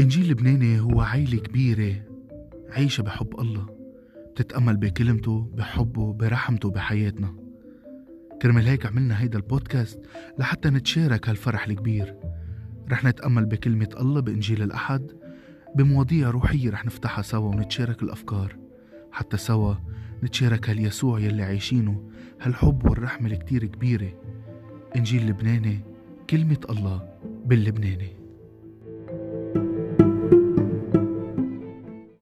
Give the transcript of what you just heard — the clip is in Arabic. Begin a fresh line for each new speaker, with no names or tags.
إنجيل لبناني هو عيلة كبيرة عايشة بحب الله بتتأمل بكلمته بحبه برحمته بحياتنا. كرمال هيك عملنا هيدا البودكاست لحتى نتشارك هالفرح الكبير. رح نتأمل بكلمة الله بإنجيل الأحد بمواضيع روحية رح نفتحها سوا ونتشارك الأفكار. حتى سوا نتشارك هاليسوع يلي عايشينه هالحب والرحمة الكتير كبيرة. إنجيل لبناني كلمة الله باللبناني.